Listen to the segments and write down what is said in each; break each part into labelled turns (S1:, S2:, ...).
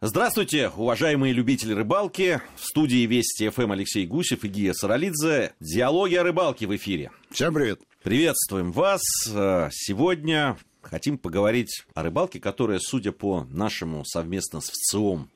S1: Здравствуйте, уважаемые любители рыбалки. В студии Вести ФМ Алексей Гусев и Гия Саралидзе. Диалоги о рыбалке в эфире.
S2: Всем привет.
S1: Приветствуем вас. Сегодня хотим поговорить о рыбалке, которая, судя по нашему совместно с ВЦИОМ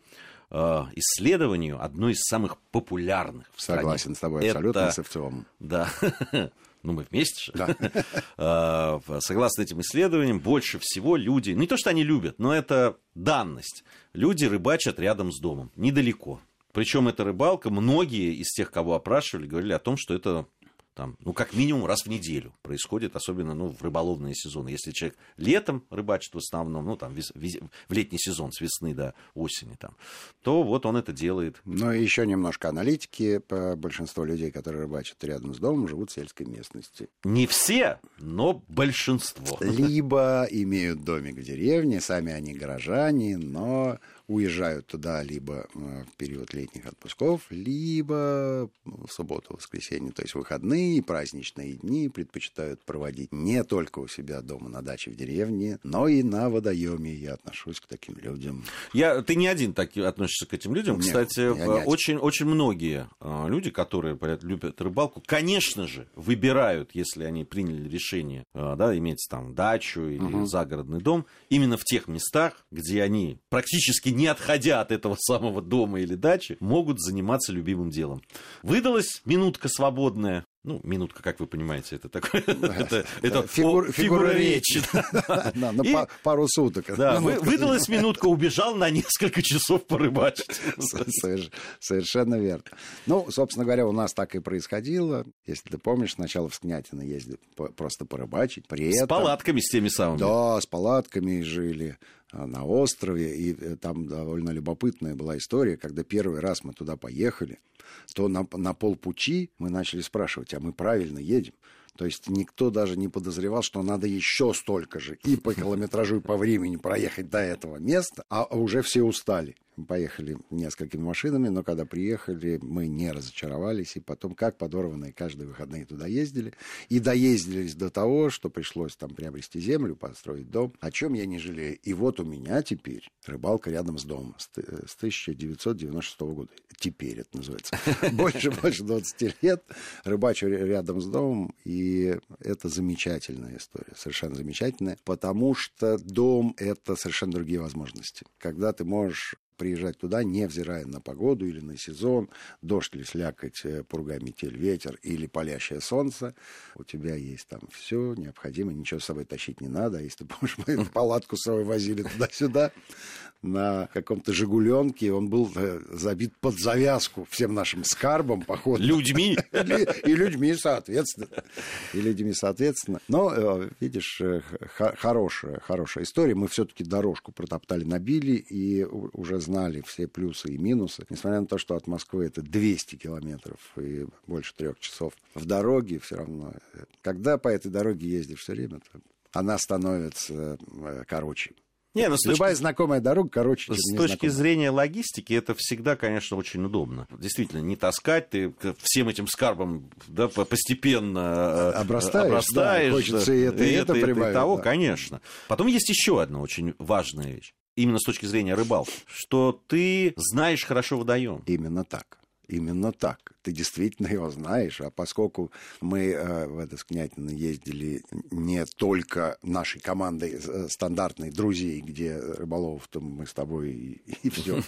S1: э, исследованию, одно из самых популярных в стране.
S2: Согласен с тобой абсолютно,
S1: Это...
S2: с ВЦИОМом.
S1: Да. ну мы вместе же.
S2: Да.
S1: А, согласно этим исследованиям, больше всего люди, не то, что они любят, но это данность. Люди рыбачат рядом с домом, недалеко. Причем эта рыбалка, многие из тех, кого опрашивали, говорили о том, что это там, ну, как минимум раз в неделю происходит, особенно ну, в рыболовные сезоны. Если человек летом рыбачит в основном, ну, там, вес, вес, в летний сезон, с весны до осени, там, то вот он это делает.
S2: Ну, и еще немножко аналитики. По большинство людей, которые рыбачат рядом с домом, живут в сельской местности.
S1: Не все, но большинство.
S2: Либо имеют домик в деревне, сами они горожане, но уезжают туда либо э, в период летних отпусков, либо в субботу, воскресенье, то есть выходные и праздничные дни предпочитают проводить не только у себя дома на даче в деревне, но и на водоеме. Я отношусь к таким людям.
S1: Я, ты не один так относишься к этим людям.
S2: Нет,
S1: Кстати,
S2: не
S1: очень, очень многие э, люди, которые любят рыбалку, конечно же, выбирают, если они приняли решение э, да, иметь там дачу или
S2: Мгм.
S1: загородный дом, именно в тех местах, где они практически не отходя от этого самого дома или дачи, могут заниматься любимым делом. Выдалась минутка свободная. Ну, минутка, как вы понимаете, это такое... Это это
S2: фигура
S1: фигура
S2: речи.
S1: да.
S2: На
S1: И-
S2: па- пару суток.
S1: Да,
S2: Ну,
S1: вы- выдалась минутка, убежал на несколько часов порыбачить.
S2: Соверш- Совершенно верно. Ну, собственно говоря, у нас так и происходило. Если ты помнишь, сначала в Снятино ездили просто порыбачить. При
S1: С
S2: этом...
S1: палатками, с теми самыми.
S2: Да, с палатками жили на острове. И э, там довольно любопытная была история, когда первый раз мы туда поехали, то на, на полпути мы начали спрашивать, а мы правильно едем? То есть никто даже не подозревал, что надо еще столько же и по километражу, и по времени проехать до этого места, а уже все устали. Поехали несколькими машинами, но когда приехали, мы не разочаровались, и потом, как подорванные, каждые выходные туда ездили, и доездились до того, что пришлось там приобрести землю, построить дом, о чем я не жалею. И вот у меня теперь рыбалка рядом с домом с т- с 1996 года. Теперь это называется. Больше, больше 20 лет рыбачу ря- рядом с домом, и это замечательная история, совершенно замечательная, потому что дом — это совершенно другие возможности. Когда ты можешь приезжать туда, невзирая на погоду или на сезон, дождь или слякоть, э, пурга, метель, ветер или палящее солнце, у тебя есть там все необходимое, ничего с собой тащить не надо. А если ты помнишь, мы палатку с собой возили туда-сюда на каком-то «Жигуленке», он был э, забит под завязку всем нашим скарбом, походу.
S1: Людьми.
S2: И людьми, соответственно. И людьми, соответственно. Но, э, видишь, хорошая, хорошая история. Мы все-таки дорожку протоптали, набили и уже знали все плюсы и минусы. Несмотря на то, что от Москвы это 200 километров и больше трех часов в дороге, все равно. Когда по этой дороге ездишь все время, то она становится э, короче.
S1: Не, ну, с точки
S2: Любая знакомая дорога короче,
S1: С точки зрения логистики это всегда, конечно, очень удобно. Действительно, не таскать, ты всем этим скарбом да, по- постепенно э,
S2: Обрастаешь,
S1: обрастаешь,
S2: да, хочется и это, и это
S1: и
S2: прибавить,
S1: того,
S2: да.
S1: конечно. Потом есть еще одна очень важная вещь, именно с точки зрения рыбалки, что ты знаешь хорошо водоем.
S2: Именно так. Именно так. Ты действительно его знаешь. А поскольку мы э, в это Скнятино ездили не только нашей командой э, стандартной друзей, где рыболовов-то мы с тобой и, все,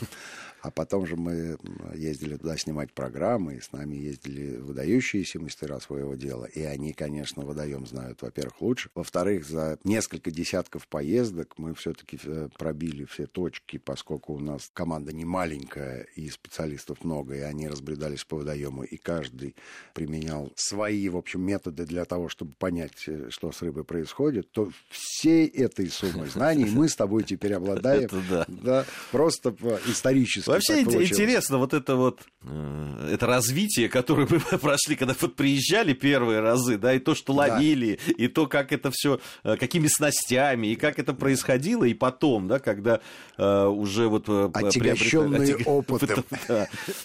S2: а потом же мы ездили туда снимать программы, и с нами ездили выдающиеся мастера своего дела. И они, конечно, водоем знают, во-первых, лучше. Во-вторых, за несколько десятков поездок мы все-таки пробили все точки, поскольку у нас команда не маленькая и специалистов много, и они разбредались по водоему, и каждый применял свои, в общем, методы для того, чтобы понять, э, что с рыбой происходит, то всей этой суммой знаний мы с тобой теперь обладаем
S1: Это да.
S2: да, просто исторически
S1: Вообще интересно вот это вот э, это развитие, которое мы прошли, когда вот приезжали первые разы, да, и то, что ловили, да. и то, как это все, э, какими снастями, и как это происходило, и потом, да, когда уже вот...
S2: Отягощенные отяг... опытом.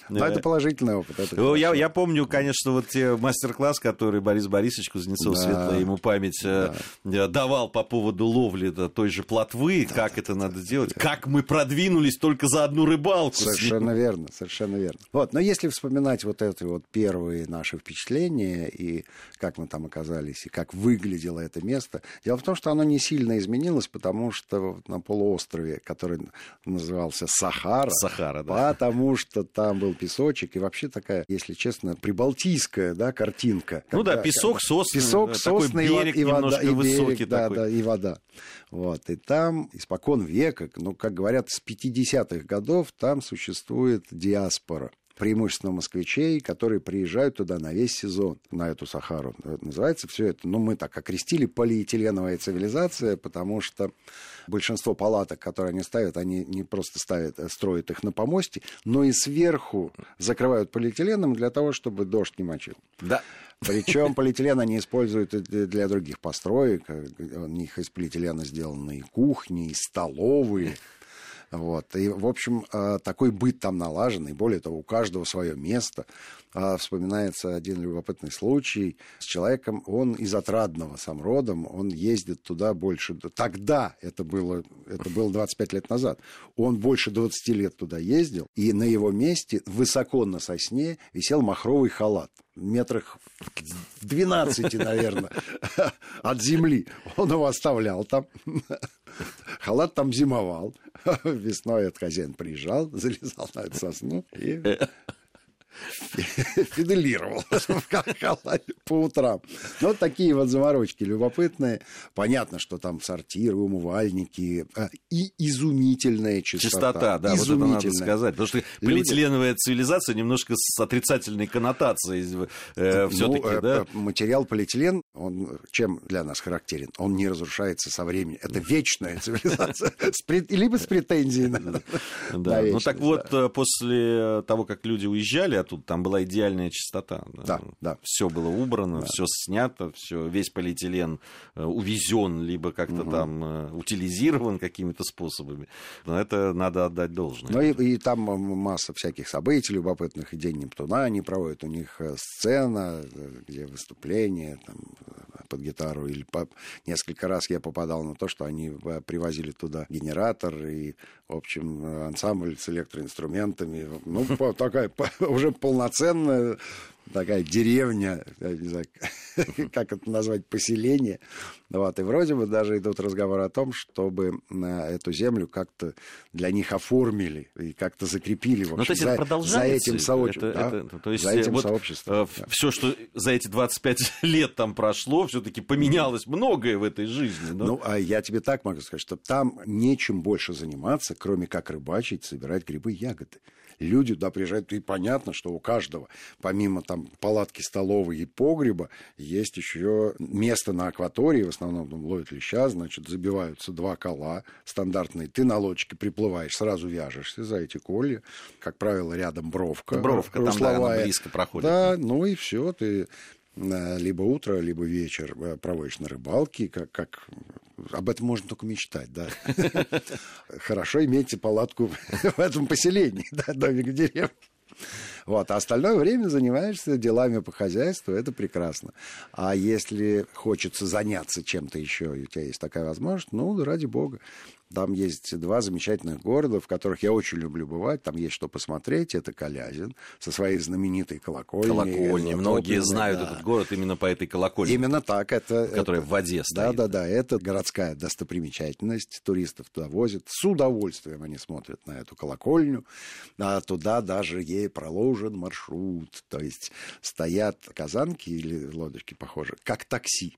S2: Но это положительный опыт.
S1: Я, я помню, конечно, вот те мастер-класс, который Борис Борисович Кузнецов, светлая ему память, давал по поводу ловли той же плотвы, как это надо делать, как мы продвинулись только за одну рыбалку.
S2: Совершенно верно, совершенно верно. Вот, но если вспоминать вот эти вот первые наши впечатления и как мы там оказались, и как выглядело это место, дело в том, что оно не сильно изменилось, потому что на полуострове, который назывался Сахара,
S1: Сахара да.
S2: потому что там был песочек, и вообще такая, если честно, прибалтийская да, картинка.
S1: Ну когда, да, песок, сосны, песок, сосны, такой берег и, вода, и высокий берег,
S2: такой. Да, да, и вода. Вот, и там испокон века, ну, как говорят, с 50-х годов там существует диаспора преимущественно москвичей, которые приезжают туда на весь сезон, на эту Сахару. Называется все это, ну, мы так окрестили полиэтиленовая цивилизация, потому что большинство палаток, которые они ставят, они не просто ставят, э, строят их на помосте, но и сверху закрывают полиэтиленом для того, чтобы дождь не мочил.
S1: Да.
S2: Причем полиэтилен они используют для других построек. Э, у них из полиэтилена сделаны и кухни, и столовые. Вот. И, в общем, э, такой быт там налажен, и более того, у каждого свое место. А вспоминается один любопытный случай с человеком, он из Отрадного сам родом, он ездит туда больше... Тогда, это было, это было 25 лет назад, он больше 20 лет туда ездил, и на его месте высоко на сосне висел махровый халат метрах в 12, наверное, от земли. Он его оставлял там. Халат там зимовал. Весной этот хозяин приезжал, залезал на эту сосну и фиделировал по утрам. Ну, вот такие вот заморочки любопытные. Понятно, что там сортиры, умывальники а, и изумительная чистота.
S1: Чистота, да, вот это надо сказать. Потому что полиэтиленовая цивилизация немножко с отрицательной коннотацией э, ну, все-таки, э, да?
S2: Материал полиэтилен, он чем для нас характерен? Он не разрушается со временем. Это вечная цивилизация. Либо с претензией на,
S1: да. Ну так вот, э, после того, как люди уезжали оттуда, там была идеальная чистота.
S2: Да, да.
S1: Все было убрано, все снято, все, весь полиэтилен э, увезен, либо как-то там э, утилизирован какими-то способами. Но это надо отдать должное.
S2: Ну и, там масса всяких событий любопытных. И День Нептуна они проводят. У них э, сцена, где выступления там, под гитару. Или по... несколько раз я попадал на то, что они привозили туда генератор и, в общем, ансамбль с электроинструментами. Ну, такая уже полноценная такая деревня, я не знаю, как это назвать, поселение. Вот, и вроде бы даже идут разговоры о том, чтобы эту землю как-то для них оформили и как-то закрепили в
S1: ну, общем,
S2: за, за этим сообществом.
S1: Это, да? это, то есть за этим вот, сообществом. Э, да. Все, что за эти 25 лет там прошло, все-таки поменялось многое в этой жизни.
S2: Но... Ну, а я тебе так могу сказать, что там нечем больше заниматься, кроме как рыбачить, собирать грибы и ягоды люди туда приезжают, и понятно, что у каждого, помимо там палатки столовой и погреба, есть еще место на акватории, в основном там ловят леща, значит, забиваются два кола стандартные, ты на лодочке приплываешь, сразу вяжешься за эти колья, как правило, рядом бровка.
S1: Бровка, там, да, близко проходит.
S2: Да, ну и все, ты либо утро, либо вечер э, проводишь на рыбалке, как, как об этом можно только мечтать, да. Хорошо иметь палатку в этом поселении, да, домик в деревне. Вот, а остальное время занимаешься делами по хозяйству, это прекрасно. А если хочется заняться чем-то еще, и у тебя есть такая возможность, ну, ради бога. Там есть два замечательных города, в которых я очень люблю бывать. Там есть что посмотреть. Это Калязин со своей знаменитой колокольней.
S1: Колокольни. Многие знают да. этот город именно по этой колокольне.
S2: Именно так. Это,
S1: которая
S2: это,
S1: в воде стоит.
S2: Да, да, да. Это городская достопримечательность. Туристов туда возят. С удовольствием они смотрят на эту колокольню. А туда даже ей проложен маршрут. То есть стоят казанки или лодочки, похоже, как такси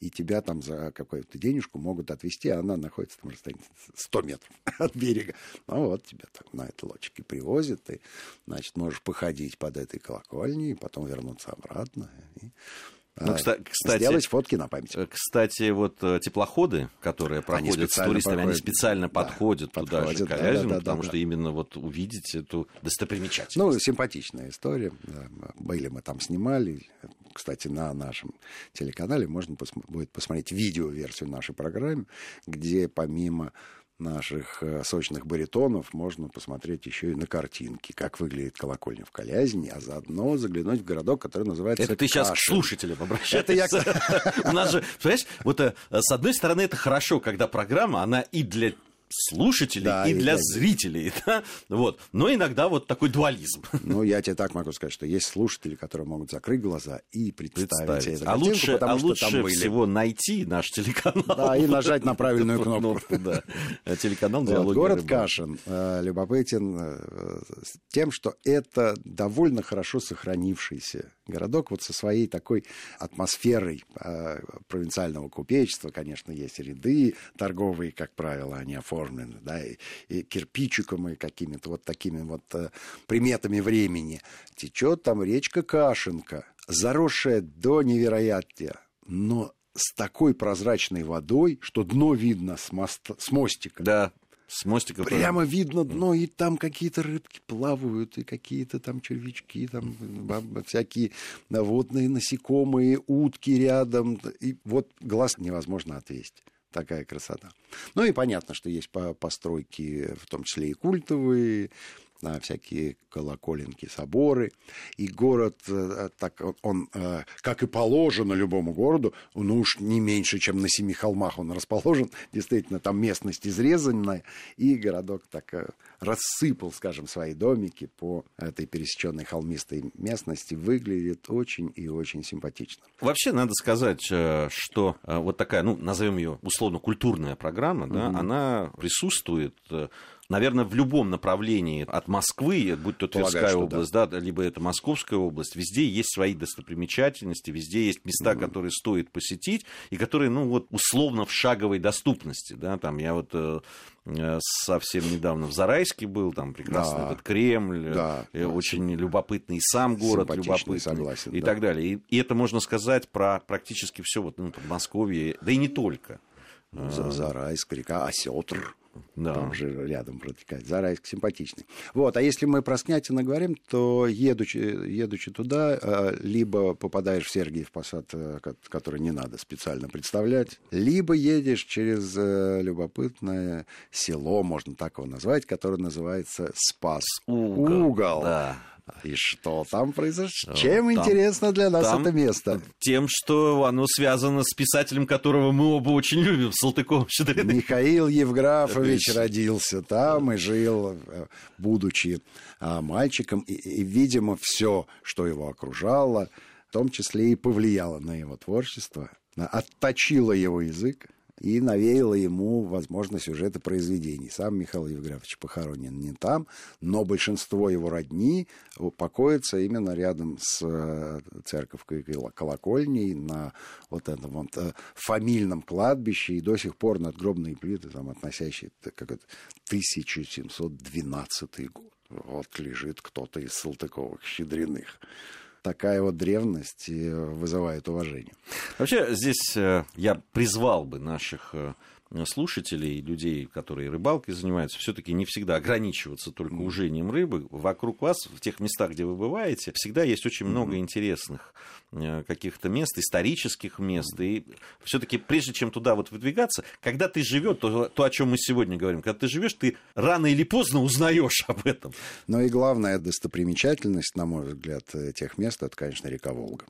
S2: и тебя там за какую-то денежку могут отвезти, а она находится там расстоянии 100 метров от берега. Ну вот тебя так на этой лодочке привозят, ты, значит, можешь походить под этой колокольней, и потом вернуться обратно. И ну, кстати, сделать фотки на память.
S1: Кстати, вот теплоходы, которые проходят с туристами, проходят. они специально да, подходят туда подходят, же, к Калязину, да, да, потому да, что да. именно вот увидеть эту достопримечательность.
S2: Ну, симпатичная история. Были мы там снимали. Кстати, на нашем телеканале можно пос- будет посмотреть видео-версию нашей программы, где помимо наших э, сочных баритонов можно посмотреть еще и на картинки, как выглядит колокольня в Калязине, а заодно заглянуть в городок, который называется
S1: Это ты Кашин. сейчас к слушателям обращаешься. Это я... У нас же, понимаешь, вот э, с одной стороны это хорошо, когда программа, она и для слушателей да, и, и для, для зрителей. Да? Вот. Но иногда вот такой дуализм.
S2: Ну, я тебе так могу сказать, что есть слушатели, которые могут закрыть глаза и представить, представить.
S1: а лучше, потому а что лучше там были... всего найти наш телеканал.
S2: Да, и нажать на правильную кнопку.
S1: Да. Телеканал
S2: вот, Город Кашин э, любопытен э, тем, что это довольно хорошо сохранившийся городок вот со своей такой атмосферой э, провинциального купечества. Конечно, есть ряды торговые, как правило, они оформлены, да, и, и кирпичиком, и какими-то вот такими вот э, приметами времени. Течет там речка Кашинка, заросшая до невероятия, но с такой прозрачной водой, что дно видно с, моста, с мостика.
S1: Да, с мостика.
S2: Прямо видно дно, и там какие-то рыбки плавают, и какие-то там червячки, там всякие водные насекомые, утки рядом. И вот глаз невозможно отвести такая красота. Ну и понятно, что есть постройки, в том числе и культовые, всякие колоколенки, соборы. И город, э, так он, э, как и положено любому городу, ну уж не меньше, чем на семи холмах он расположен. Действительно, там местность изрезанная, и городок так э, рассыпал, скажем, свои домики по этой пересеченной холмистой местности. Выглядит очень и очень симпатично.
S1: Вообще, надо сказать, что вот такая, ну, назовем ее условно-культурная программа, да, mm-hmm. она присутствует наверное, в любом направлении от Москвы, будь то Тверская Полагаю, область, да. да, либо это Московская область, везде есть свои достопримечательности, везде есть места, mm-hmm. которые стоит посетить и которые, ну, вот условно в шаговой доступности, да, там я вот э, э совсем недавно в Зарайске был, там прекрасный да. этот Кремль, да. Э, очень да. любопытный сам город, любопытный
S2: согласен,
S1: и
S2: да.
S1: так далее. И, и это можно сказать про практически все вот ну, Подмосковье, да и не только.
S2: Зарайск, река Осетр. Да. Там же рядом протекает. Зарайск симпатичный. Вот, а если мы про Снятина говорим, то едучи, едучи туда, э, либо попадаешь в Сергиев Посад, э, который не надо специально представлять, либо едешь через э, любопытное село, можно так его назвать, которое называется Спас
S1: Угол. Угол. Да.
S2: И что там произошло? Чем там, интересно для нас это место?
S1: Тем, что оно связано с писателем, которого мы оба очень любим, Салтыковым Щедриным.
S2: Михаил Евграфович родился там и жил, будучи а, мальчиком. И, и, видимо, все, что его окружало, в том числе и повлияло на его творчество, отточило его язык и навеяло ему, возможно, сюжеты произведений. Сам Михаил Евграфович похоронен не там, но большинство его родни покоится именно рядом с э, церковкой колокольней на вот этом вот э, фамильном кладбище, и до сих пор надгробные плиты, там, относящие к 1712 год. Вот лежит кто-то из Салтыковых щедриных такая вот древность вызывает уважение.
S1: Вообще здесь э, я призвал бы наших э, слушателей, людей, которые рыбалкой занимаются, все-таки не всегда ограничиваться только ужением рыбы. Вокруг вас, в тех местах, где вы бываете, всегда есть очень много интересных э, каких-то мест, исторических мест. И все-таки прежде чем туда вот выдвигаться, когда ты живешь, то, то, о чем мы сегодня говорим, когда ты живешь, ты рано или поздно узнаешь об этом.
S2: Но и главная достопримечательность, на мой взгляд, тех мест, это, конечно, река Волга.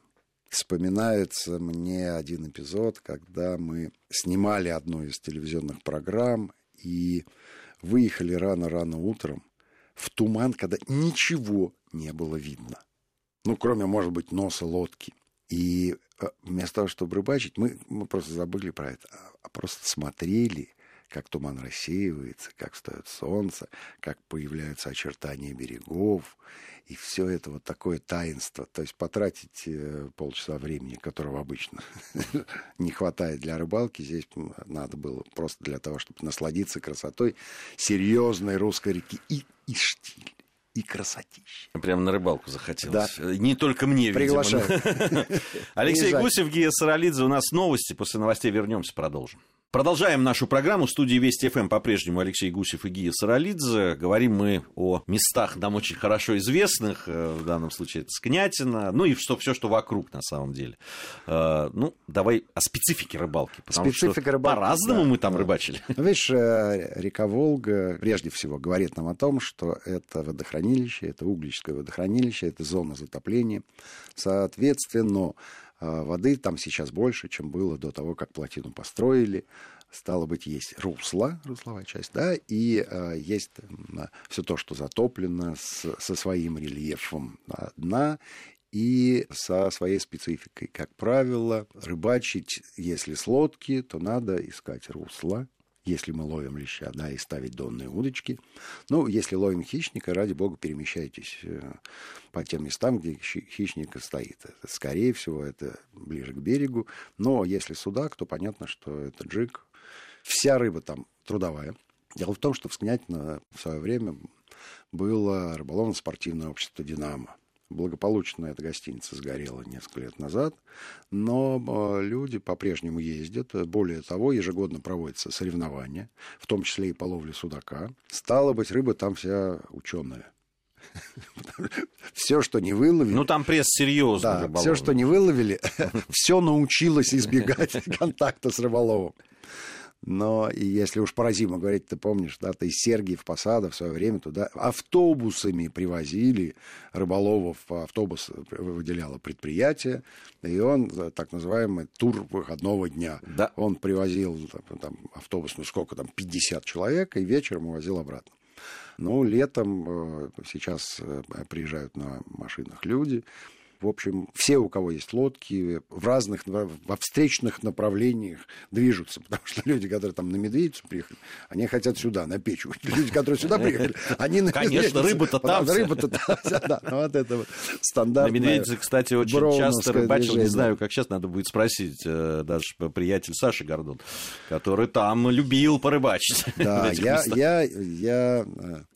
S2: Вспоминается мне один эпизод, когда мы снимали одну из телевизионных программ и выехали рано-рано утром в туман, когда ничего не было видно. Ну, кроме, может быть, носа лодки. И э, вместо того, чтобы рыбачить, мы, мы просто забыли про это, а просто смотрели как туман рассеивается, как встает солнце, как появляются очертания берегов. И все это вот такое таинство. То есть потратить э, полчаса времени, которого обычно не хватает для рыбалки, здесь надо было просто для того, чтобы насладиться красотой серьезной русской реки и, и штиль и красотища.
S1: Прямо на рыбалку захотелось. Да. Не только мне,
S2: Приглашаю.
S1: видимо. Алексей Гусев, Гия Саралидзе. У нас новости. После новостей вернемся, продолжим. Продолжаем нашу программу. В студии Вести ФМ по-прежнему Алексей Гусев и Гия Саралидзе. Говорим мы о местах нам очень хорошо известных. Э, в данном случае это Скнятина. Ну и что, все, что вокруг на самом деле. Э, ну, давай о специфике рыбалки. Потому Специфика что рыбалки. По-разному да, мы там да. рыбачили.
S2: Ну, видишь, э, река Волга прежде всего говорит нам о том, что это водохранилище, это углическое водохранилище, это зона затопления. Соответственно, воды там сейчас больше, чем было до того, как плотину построили. Стало быть, есть русло, русловая часть, да, и э, есть э, все то, что затоплено с, со своим рельефом дна и со своей спецификой. Как правило, рыбачить, если с лодки, то надо искать русло, если мы ловим леща, да, и ставить донные удочки. Ну, если ловим хищника, ради бога, перемещайтесь э, по тем местам, где хищник стоит. Скорее всего, это ближе к берегу. Но если судак, то понятно, что это джиг. Вся рыба там трудовая. Дело в том, что в Снятино в свое время было рыболовно-спортивное общество «Динамо». Благополучно эта гостиница сгорела несколько лет назад, но а, люди по-прежнему ездят. Более того, ежегодно проводятся соревнования, в том числе и по ловле судака. Стало быть, рыба там вся ученая. Все, что не выловили...
S1: Ну, там пресс серьезно.
S2: Да, все, что не выловили, все научилось избегать контакта с рыболовом. Но и если уж про зиму говорить, ты помнишь, да, ты из Сергиев Посада в свое время туда автобусами привозили рыболовов, автобус выделяло предприятие, и он, э, так называемый тур выходного дня. Да. Он привозил там, там, автобус, ну сколько там, 50 человек, и вечером увозил обратно. Ну, летом э, сейчас э, приезжают на машинах люди, в общем, все, у кого есть лодки, в разных, во встречных направлениях движутся, потому что люди, которые там на Медведицу приехали, они хотят сюда, на печь. Люди, которые сюда приехали, они на
S1: Конечно, рыба-то там.
S2: Рыба-то там, да. Ну, вот это вот стандартное.
S1: На Медведице, кстати, очень часто рыбачил, не знаю, как сейчас надо будет спросить, э, даже приятель Саши Гордон, который там любил порыбачить.
S2: Да, я э,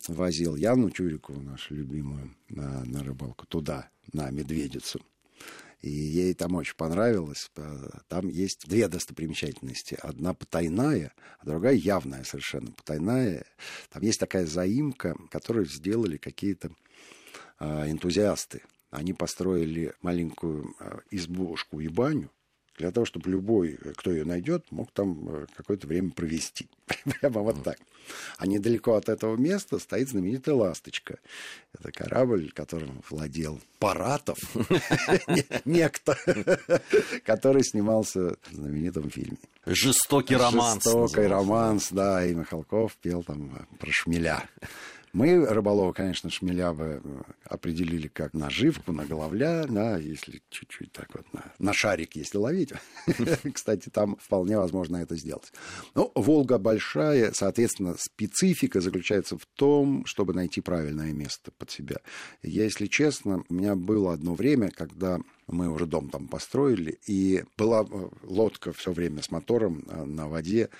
S2: возил Яну Чурикову, нашу любимую, на, на рыбалку туда на Медведицу. И ей там очень понравилось. Там есть две достопримечательности. Одна потайная, а другая явная совершенно потайная. Там есть такая заимка, которую сделали какие-то э, энтузиасты. Они построили маленькую э, избушку и баню для того, чтобы любой, кто ее найдет, мог там э, какое-то время провести. Прямо вот так. А недалеко от этого места стоит знаменитая «Ласточка». Это корабль, которым владел Паратов, некто, который снимался в знаменитом фильме.
S1: Жестокий романс.
S2: Жестокий романс, да, и Михалков пел там про шмеля. Мы рыболова, конечно, шмеля бы э, определили как наживку на головля, да, если чуть-чуть так вот на, на шарик, если ловить. Кстати, там вполне возможно это сделать. Ну, Волга большая, соответственно, специфика заключается в том, чтобы найти правильное место под себя. Если честно, у меня было одно время, когда мы уже дом там построили, и была э, лодка все время с мотором э, на воде,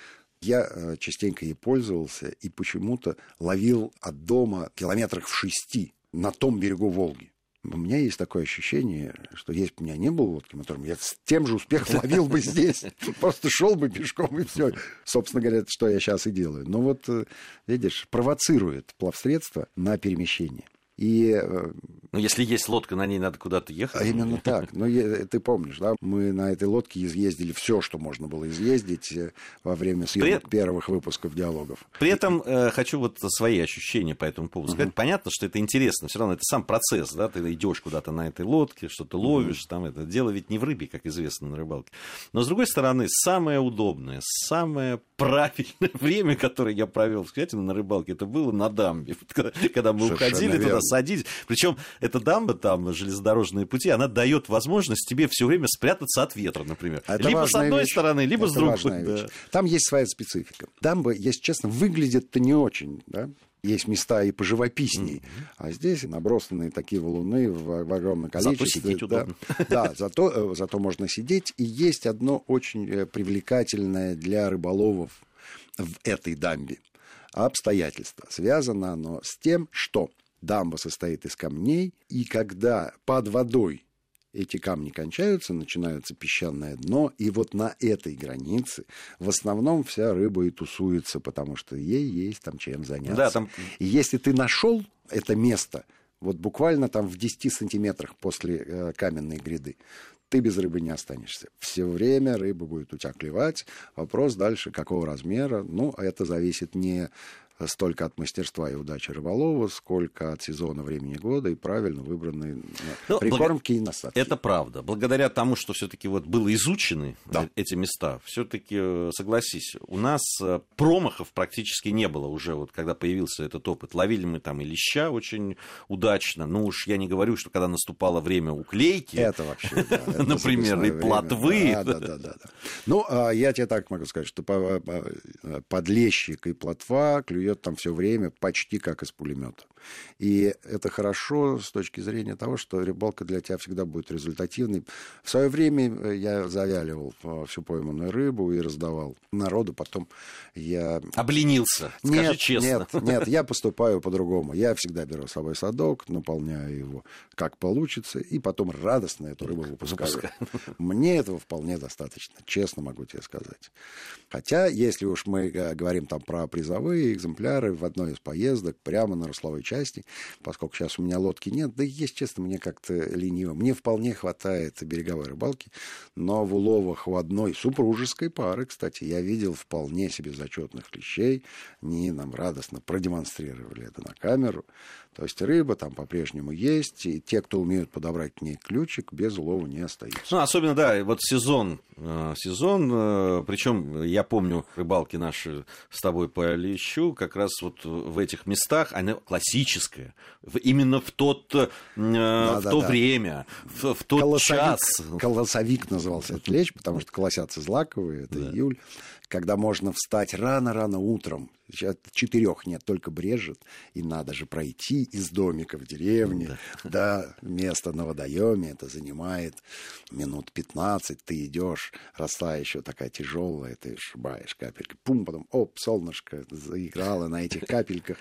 S2: я э, частенько ей пользовался и почему-то ловил от дома километрах в шести на том берегу Волги. У меня есть такое ощущение, что если бы у меня не было лодки мотором, я с тем же успехом ловил бы здесь. Просто шел бы пешком и все. Собственно говоря, что я сейчас и делаю. Но вот, э, видишь, провоцирует плавсредство на перемещение. И
S1: э, ну, если есть лодка, на ней надо куда-то ехать.
S2: А именно так. Ну, ты помнишь, да, мы на этой лодке изъездили все, что можно было изъездить э, во время съемок При... первых выпусков диалогов.
S1: При этом э, хочу вот свои ощущения по этому поводу сказать. Угу. Понятно, что это интересно, все равно это сам процесс, да, ты идешь куда-то на этой лодке, что-то ловишь, угу. там это дело ведь не в рыбе, как известно на рыбалке. Но с другой стороны, самое удобное, самое правильное время, которое я провел, кстати, на рыбалке, это было на дамбе, когда мы Совершенно уходили верно. туда садить. Причем эта дамба, там, железнодорожные пути, она дает возможность тебе все время спрятаться от ветра, например. Это либо с одной вещь. стороны, либо это с другой. Да.
S2: Там есть своя специфика. Дамбы, если честно, выглядят-то не очень, да? есть места и поживописней. Mm-hmm. А здесь набросанные такие валуны в, в огромном количестве.
S1: Зато сидеть
S2: да, да зато, э, зато можно сидеть. И есть одно очень э, привлекательное для рыболовов в этой дамбе обстоятельство. Связано оно с тем, что дамба состоит из камней, и когда под водой эти камни кончаются, начинается песчаное дно, и вот на этой границе в основном вся рыба и тусуется, потому что ей есть там чем заняться. Да, там... И если ты нашел это место, вот буквально там в 10 сантиметрах после э, каменной гряды, ты без рыбы не останешься. Все время рыба будет у тебя клевать. Вопрос дальше, какого размера. Ну, это зависит не столько от мастерства и удачи рыболова, сколько от сезона времени года и правильно выбранной ну, прикормки благ... и насадки.
S1: Это правда. Благодаря тому, что все-таки вот было изучены да. эти места, все-таки, э, согласись, у нас э, промахов практически не было уже, вот когда появился этот опыт. Ловили мы там и леща очень удачно. Ну уж я не говорю, что когда наступало время уклейки,
S2: это вообще, да,
S1: например, и плотвы.
S2: Да, да, да, да. Ну, а я тебе так могу сказать, что подлещик и плотва клюют клюет там все время почти как из пулемета. И это хорошо с точки зрения того, что рыбалка для тебя всегда будет результативной. В свое время э, я завяливал э, всю пойманную рыбу и раздавал народу. Потом я...
S1: Обленился, скажи
S2: нет,
S1: честно.
S2: Нет, нет, я поступаю по-другому. Я всегда беру с собой садок, наполняю его как получится, и потом радостно эту рыбу выпускаю. Мне этого вполне достаточно, честно могу тебе сказать. Хотя, если уж мы э, говорим там про призовые экземпляры в одной из поездок, прямо на русловой части, поскольку сейчас у меня лодки нет, да и, если честно, мне как-то лениво. Мне вполне хватает береговой рыбалки, но в уловах у одной супружеской пары, кстати, я видел вполне себе зачетных клещей, они нам радостно продемонстрировали это на камеру. То есть рыба там по-прежнему есть, и те, кто умеют подобрать к ней ключик, без улова не остаются.
S1: Ну, особенно, да, вот сезон, э, сезон, э, причем я помню рыбалки наши с тобой по лещу, как раз вот в этих местах, она классическая, именно в, тот, э, да, в да, то да. время, в, в тот колосовик, час.
S2: Колосовик назывался этот лещ, потому что колосятся злаковые, это да. июль когда можно встать рано-рано утром. Сейчас четырех нет, только брежет. И надо же пройти из домика в деревне да. до места на водоеме. Это занимает минут 15. Ты идешь, роса еще такая тяжелая, ты шибаешь капельки. Пум, потом, оп, солнышко заиграло на этих капельках.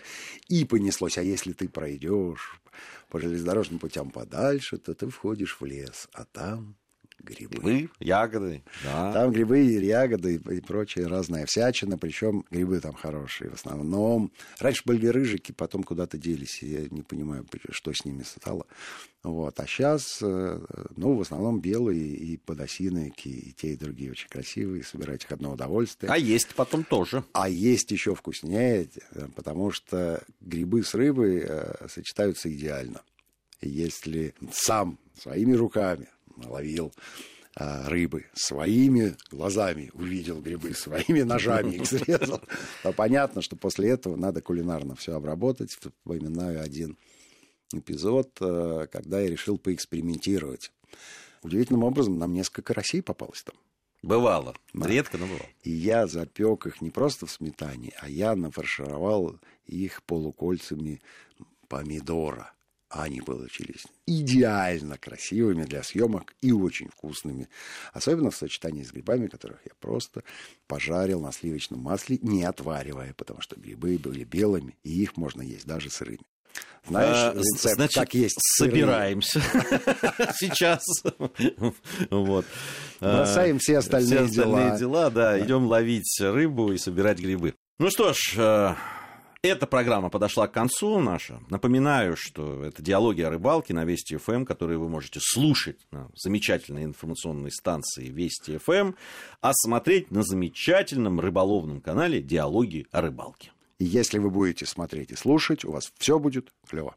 S2: И понеслось. А если ты пройдешь по железнодорожным путям подальше, то ты входишь в лес, а там грибы.
S1: Грибы, ягоды,
S2: да. Там грибы, ягоды и прочее разная всячина, причем грибы там хорошие в основном. Раньше были рыжики, потом куда-то делись, я не понимаю, что с ними стало. Вот. А сейчас, э, ну, в основном белые и подосиновики, и те, и другие очень красивые, собирать их одно удовольствие.
S1: А есть потом тоже.
S2: А есть еще вкуснее, потому что грибы с рыбой э, сочетаются идеально. Если сам своими руками ловил а, рыбы своими глазами, увидел грибы своими ножами, их срезал. А понятно, что после этого надо кулинарно все обработать. Вспоминаю один эпизод, э, когда я решил поэкспериментировать. Удивительным образом нам несколько карасей попалось там.
S1: Бывало. Да. Редко, но бывало.
S2: И я запек их не просто в сметане, а я нафаршировал их полукольцами помидора они получились идеально красивыми для съемок и очень вкусными. Особенно в сочетании с грибами, которых я просто пожарил на сливочном масле, не отваривая, потому что грибы были белыми, и их можно есть даже сырыми.
S1: Знаешь, а, рецепт, значит, как есть собираемся сейчас. вот.
S2: Бросаем все остальные,
S1: все остальные дела. Да, идем ловить рыбу и собирать грибы. Ну что ж, э, эта программа подошла к концу наша. Напоминаю, что это диалоги о рыбалке на Вести ФМ, эм, которые вы можете слушать на замечательной информационной станции Вести ФМ, эм, а смотреть на замечательном рыболовном канале Диалоги о рыбалке.
S2: И если вы будете смотреть и слушать, у вас все будет клево.